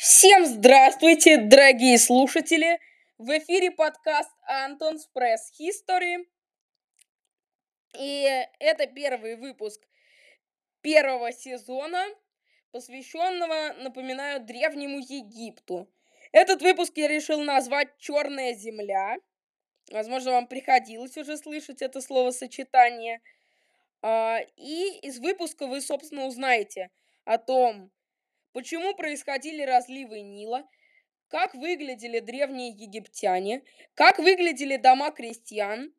Всем здравствуйте, дорогие слушатели! В эфире подкаст Антон's Press History. И это первый выпуск первого сезона, посвященного, напоминаю, Древнему Египту. Этот выпуск я решил назвать «Черная земля». Возможно, вам приходилось уже слышать это словосочетание. А, и из выпуска вы, собственно, узнаете о том, почему происходили разливы Нила, как выглядели древние египтяне, как выглядели дома крестьян,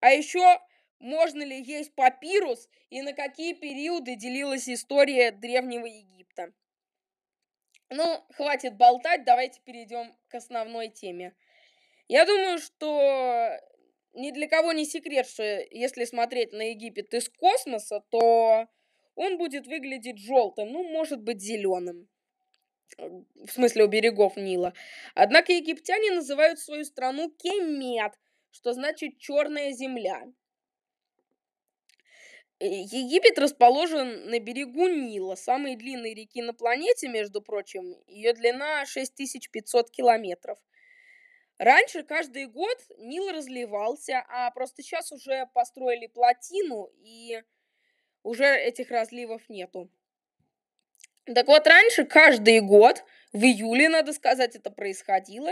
а еще можно ли есть папирус и на какие периоды делилась история древнего Египта. Ну, хватит болтать, давайте перейдем к основной теме. Я думаю, что ни для кого не секрет, что если смотреть на Египет из космоса, то он будет выглядеть желтым, ну, может быть, зеленым. В смысле, у берегов Нила. Однако египтяне называют свою страну Кемет, что значит черная земля. Э, Египет расположен на берегу Нила, самой длинной реки на планете, между прочим. Ее длина 6500 километров. Раньше каждый год Нил разливался, а просто сейчас уже построили плотину, и уже этих разливов нету. Так вот, раньше каждый год, в июле, надо сказать, это происходило,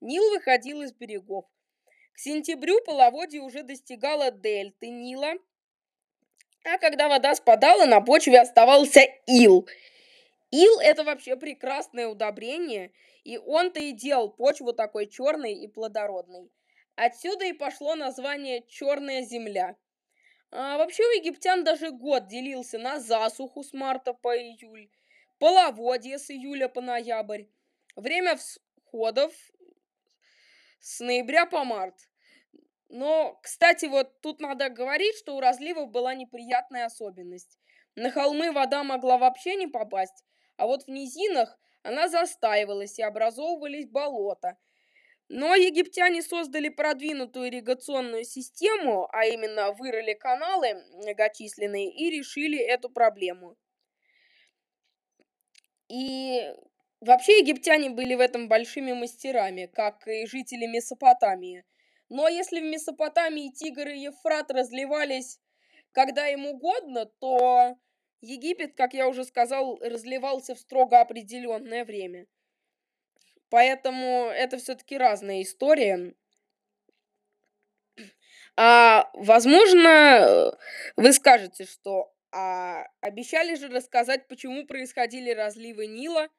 Нил выходил из берегов. К сентябрю половодье уже достигало дельты Нила, а когда вода спадала, на почве оставался ил. Ил – это вообще прекрасное удобрение, и он-то и делал почву такой черной и плодородной. Отсюда и пошло название «черная земля». А, вообще у египтян даже год делился на засуху с марта по июль, половодье с июля по ноябрь, время всходов с ноября по март. Но, кстати, вот тут надо говорить, что у разливов была неприятная особенность. На холмы вода могла вообще не попасть, а вот в низинах она застаивалась и образовывались болота – но египтяне создали продвинутую ирригационную систему, а именно вырыли каналы многочисленные и решили эту проблему. И вообще египтяне были в этом большими мастерами, как и жители Месопотамии. Но если в Месопотамии Тигр и Ефрат разливались когда им угодно, то Египет, как я уже сказал, разливался в строго определенное время. Поэтому это все-таки разная история. А, возможно, вы скажете, что а, обещали же рассказать, почему происходили разливы Нила.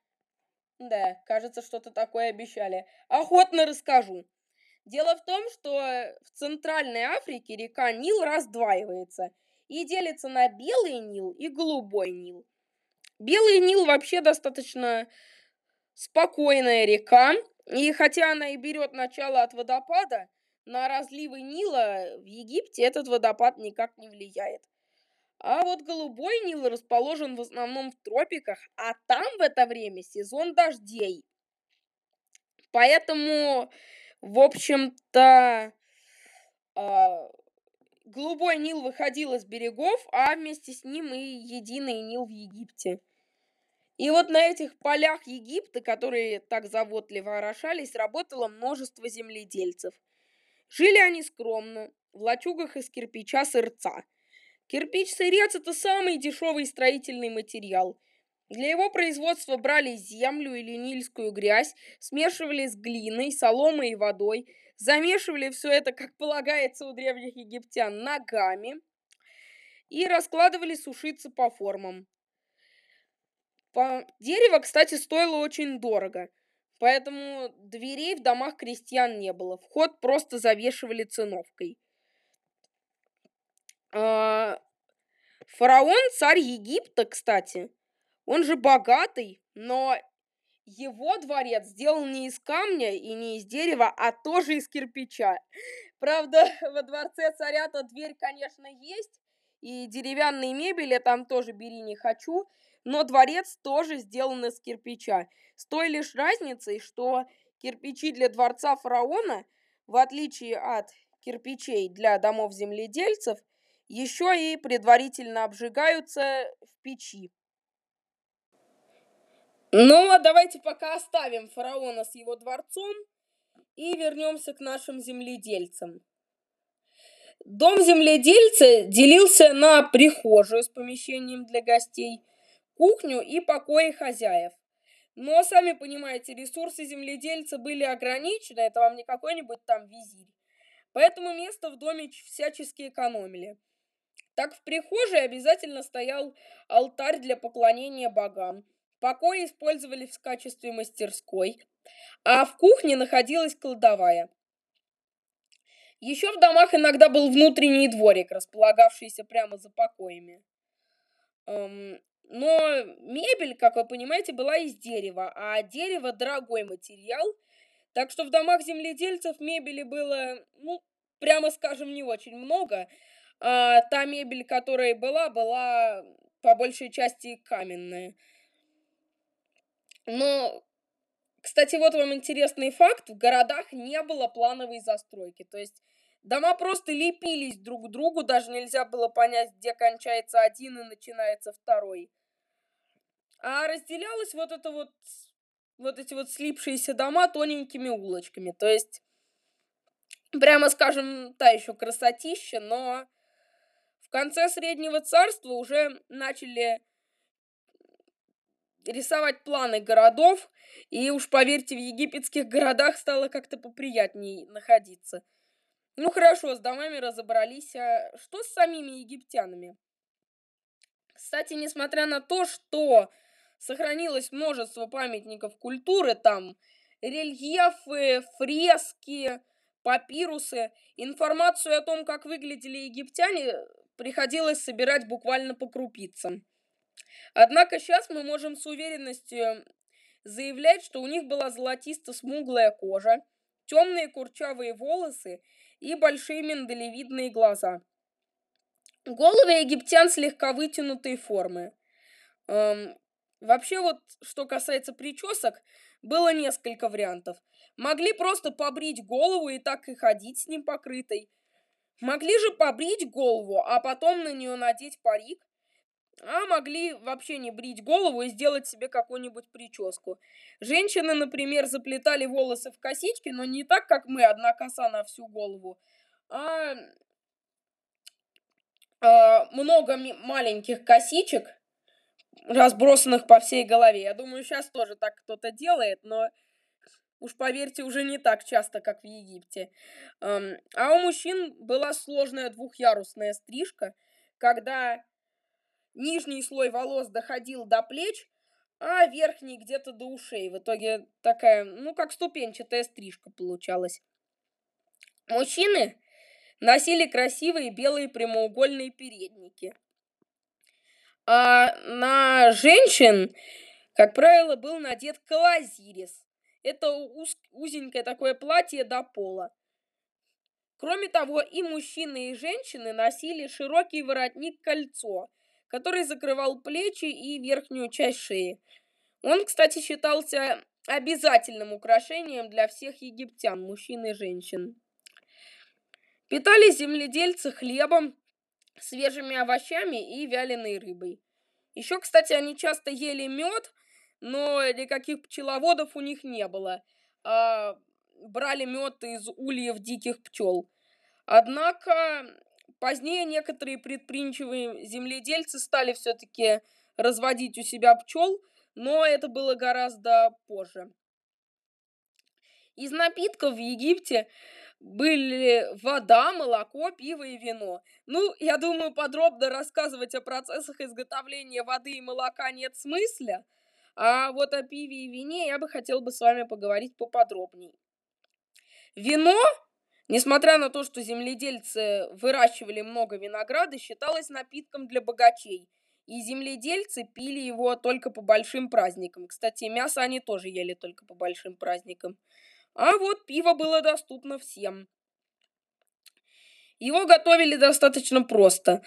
Да, кажется, что-то такое обещали. Охотно расскажу. Дело в том, что в Центральной Африке река Нил раздваивается и делится на Белый Нил и Голубой Нил. Белый Нил вообще достаточно спокойная река, и хотя она и берет начало от водопада, на разливы Нила в Египте этот водопад никак не влияет. А вот Голубой Нил расположен в основном в тропиках, а там в это время сезон дождей. Поэтому, в общем-то, э, Голубой Нил выходил из берегов, а вместе с ним и единый Нил в Египте. И вот на этих полях Египта, которые так заботливо орошались, работало множество земледельцев. Жили они скромно, в лачугах из кирпича сырца. Кирпич-сырец – это самый дешевый строительный материал. Для его производства брали землю или нильскую грязь, смешивали с глиной, соломой и водой, замешивали все это, как полагается у древних египтян, ногами и раскладывали сушиться по формам. По... Дерево, кстати, стоило очень дорого. Поэтому дверей в домах крестьян не было. Вход просто завешивали циновкой. А... Фараон, царь Египта, кстати, он же богатый, но его дворец сделан не из камня и не из дерева, а тоже из кирпича. Правда, во дворце царя-то дверь, конечно, есть, и деревянные мебели там тоже бери не хочу, но дворец тоже сделан из кирпича. С той лишь разницей, что кирпичи для дворца фараона, в отличие от кирпичей для домов земледельцев, еще и предварительно обжигаются в печи. Ну, а давайте пока оставим фараона с его дворцом и вернемся к нашим земледельцам. Дом земледельца делился на прихожую с помещением для гостей, кухню и покои хозяев. Но, сами понимаете, ресурсы земледельца были ограничены, это вам не какой-нибудь там визирь. Поэтому место в доме всячески экономили. Так в прихожей обязательно стоял алтарь для поклонения богам. Покои использовались в качестве мастерской, а в кухне находилась кладовая. Еще в домах иногда был внутренний дворик, располагавшийся прямо за покоями. Но мебель, как вы понимаете, была из дерева, а дерево дорогой материал, так что в домах земледельцев мебели было, ну, прямо скажем, не очень много. А та мебель, которая была, была по большей части каменная. Но кстати, вот вам интересный факт. В городах не было плановой застройки. То есть дома просто лепились друг к другу. Даже нельзя было понять, где кончается один и начинается второй. А разделялось вот это вот, вот эти вот слипшиеся дома тоненькими улочками. То есть, прямо скажем, та еще красотища, но в конце Среднего Царства уже начали рисовать планы городов, и уж поверьте, в египетских городах стало как-то поприятней находиться. Ну хорошо, с домами разобрались, а что с самими египтянами? Кстати, несмотря на то, что сохранилось множество памятников культуры, там рельефы, фрески, папирусы, информацию о том, как выглядели египтяне, приходилось собирать буквально по крупицам. Однако сейчас мы можем с уверенностью заявлять, что у них была золотисто-смуглая кожа, темные курчавые волосы и большие миндалевидные глаза. Головы египтян слегка вытянутой формы. Эм, вообще вот, что касается причесок, было несколько вариантов. Могли просто побрить голову и так и ходить с ним покрытой. Могли же побрить голову, а потом на нее надеть парик а могли вообще не брить голову и сделать себе какую-нибудь прическу. Женщины, например, заплетали волосы в косички, но не так, как мы, одна коса на всю голову, а, а много маленьких косичек, разбросанных по всей голове. Я думаю, сейчас тоже так кто-то делает, но уж поверьте, уже не так часто, как в Египте. А у мужчин была сложная двухъярусная стрижка, когда Нижний слой волос доходил до плеч, а верхний где-то до ушей. В итоге такая, ну, как ступенчатая стрижка получалась. Мужчины носили красивые белые прямоугольные передники. А на женщин, как правило, был надет калазирис. Это уз, узенькое такое платье до пола. Кроме того, и мужчины, и женщины носили широкий воротник-кольцо – который закрывал плечи и верхнюю часть шеи. Он, кстати, считался обязательным украшением для всех египтян, мужчин и женщин. Питались земледельцы хлебом, свежими овощами и вяленой рыбой. Еще, кстати, они часто ели мед, но никаких пчеловодов у них не было. А брали мед из ульев диких пчел. Однако Позднее некоторые предприимчивые земледельцы стали все-таки разводить у себя пчел, но это было гораздо позже. Из напитков в Египте были вода, молоко, пиво и вино. Ну, я думаю, подробно рассказывать о процессах изготовления воды и молока нет смысла, а вот о пиве и вине я бы хотел бы с вами поговорить поподробнее. Вино Несмотря на то, что земледельцы выращивали много винограда, считалось напитком для богачей. И земледельцы пили его только по большим праздникам. Кстати, мясо они тоже ели только по большим праздникам. А вот пиво было доступно всем. Его готовили достаточно просто.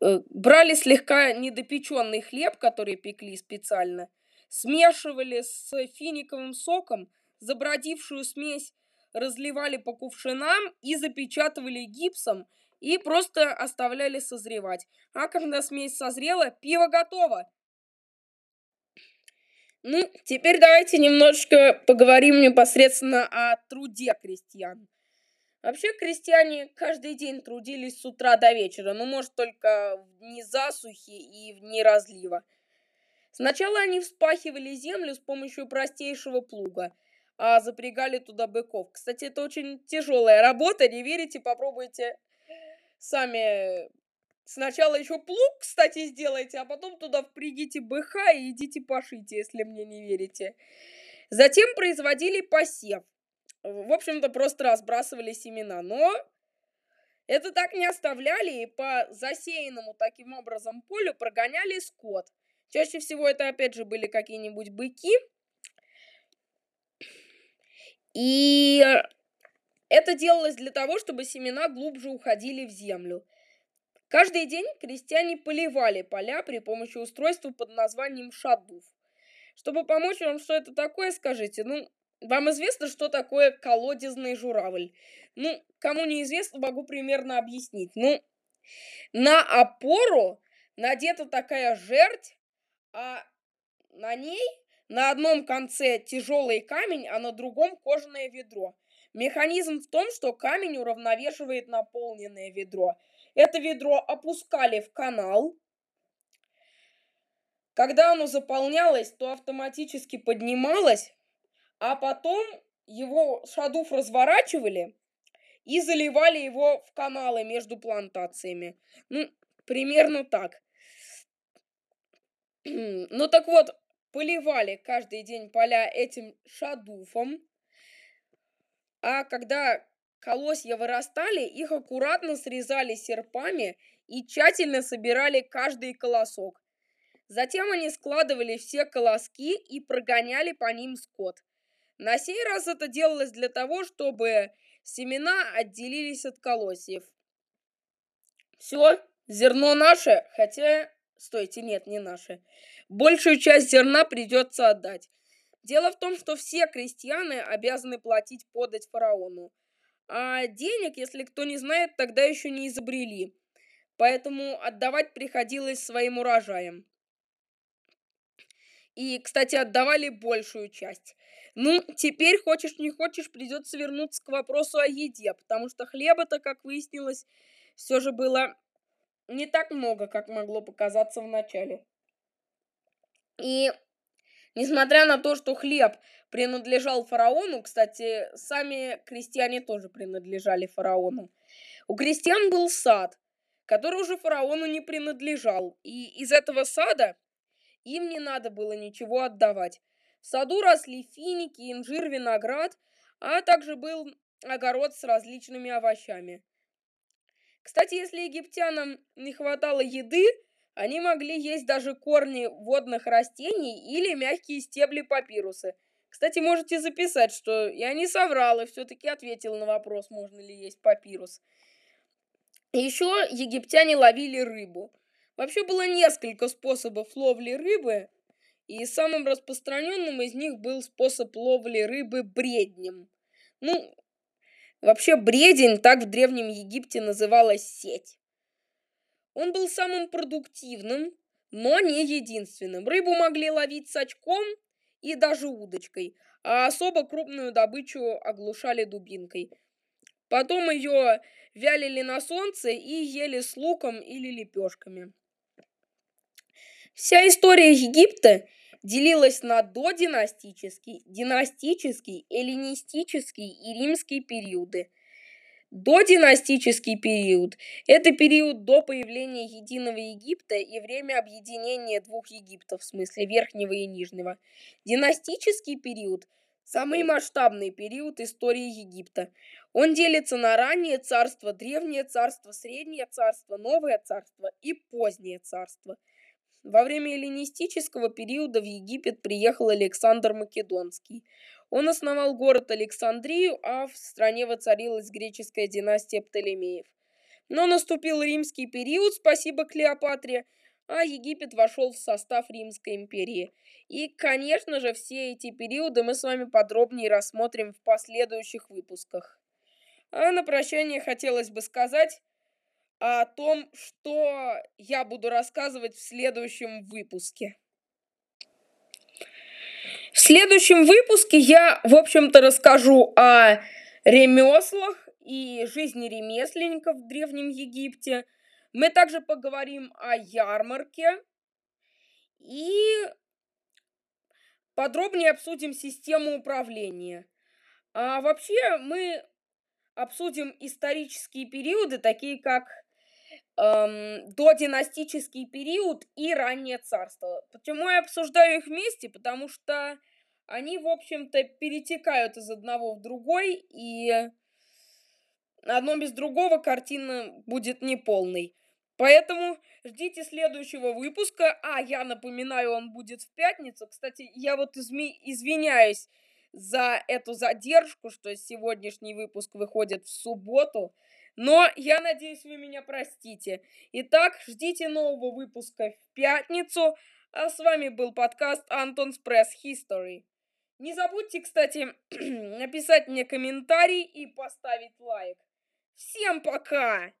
Э, брали слегка недопеченный хлеб, который пекли специально, смешивали с финиковым соком забродившую смесь разливали по кувшинам и запечатывали гипсом и просто оставляли созревать. А когда смесь созрела, пиво готово. Ну, теперь давайте немножко поговорим непосредственно о труде крестьян. Вообще крестьяне каждый день трудились с утра до вечера, но может только в дни засухи и в дни разлива. Сначала они вспахивали землю с помощью простейшего плуга, а запрягали туда быков. Кстати, это очень тяжелая работа, не верите, попробуйте сами Сначала еще плуг, кстати, сделайте, а потом туда впрягите быха и идите пошите, если мне не верите. Затем производили посев. В общем-то, просто разбрасывали семена. Но это так не оставляли, и по засеянному таким образом полю прогоняли скот. Чаще всего это, опять же, были какие-нибудь быки. И это делалось для того, чтобы семена глубже уходили в землю. Каждый день крестьяне поливали поля при помощи устройства под названием шадув. Чтобы помочь вам, что это такое, скажите. Ну, вам известно, что такое колодезный журавль? Ну, кому неизвестно, могу примерно объяснить. Ну, на опору надета такая жердь, а на ней на одном конце тяжелый камень, а на другом кожаное ведро. Механизм в том, что камень уравновешивает наполненное ведро – это ведро опускали в канал. Когда оно заполнялось, то автоматически поднималось, а потом его шадуф разворачивали и заливали его в каналы между плантациями. Ну, примерно так. Ну так вот, поливали каждый день поля этим шадуфом. А когда колосья вырастали, их аккуратно срезали серпами и тщательно собирали каждый колосок. Затем они складывали все колоски и прогоняли по ним скот. На сей раз это делалось для того, чтобы семена отделились от колосьев. Все, зерно наше, хотя... Стойте, нет, не наше. Большую часть зерна придется отдать. Дело в том, что все крестьяне обязаны платить подать фараону. А денег, если кто не знает, тогда еще не изобрели. Поэтому отдавать приходилось своим урожаям. И, кстати, отдавали большую часть. Ну, теперь, хочешь не хочешь, придется вернуться к вопросу о еде, потому что хлеба-то, как выяснилось, все же было не так много, как могло показаться в начале. И Несмотря на то, что хлеб принадлежал фараону, кстати, сами крестьяне тоже принадлежали фараону, у крестьян был сад, который уже фараону не принадлежал, и из этого сада им не надо было ничего отдавать. В саду росли финики, инжир, виноград, а также был огород с различными овощами. Кстати, если египтянам не хватало еды, они могли есть даже корни водных растений или мягкие стебли папируса. Кстати, можете записать, что я не соврал и все-таки ответил на вопрос, можно ли есть папирус. Еще египтяне ловили рыбу. Вообще было несколько способов ловли рыбы, и самым распространенным из них был способ ловли рыбы бреднем. Ну, вообще бредень так в Древнем Египте называлась сеть. Он был самым продуктивным, но не единственным. Рыбу могли ловить с очком и даже удочкой, а особо крупную добычу оглушали дубинкой. Потом ее вялили на солнце и ели с луком или лепешками. Вся история Египта делилась на додинастический, династический, эллинистический и римский периоды – Додинастический период – это период до появления единого Египта и время объединения двух Египтов, в смысле Верхнего и Нижнего. Династический период – самый масштабный период истории Египта. Он делится на раннее царство, древнее царство, среднее царство, новое царство и позднее царство. Во время эллинистического периода в Египет приехал Александр Македонский – он основал город Александрию, а в стране воцарилась греческая династия Птолемеев. Но наступил римский период, спасибо Клеопатре, а Египет вошел в состав Римской империи. И, конечно же, все эти периоды мы с вами подробнее рассмотрим в последующих выпусках. А на прощание хотелось бы сказать о том, что я буду рассказывать в следующем выпуске. следующем выпуске я, в общем-то, расскажу о ремеслах и жизни ремесленников в Древнем Египте. Мы также поговорим о ярмарке и подробнее обсудим систему управления. А вообще мы обсудим исторические периоды, такие как эм, додинастический период и раннее царство. Почему я обсуждаю их вместе? Потому что они, в общем-то, перетекают из одного в другой, и одно без другого картина будет неполной. Поэтому ждите следующего выпуска. А, я напоминаю, он будет в пятницу. Кстати, я вот изми- извиняюсь за эту задержку, что сегодняшний выпуск выходит в субботу. Но я надеюсь, вы меня простите. Итак, ждите нового выпуска в пятницу. А с вами был подкаст Антон's Press History. Не забудьте, кстати, написать мне комментарий и поставить лайк. Всем пока!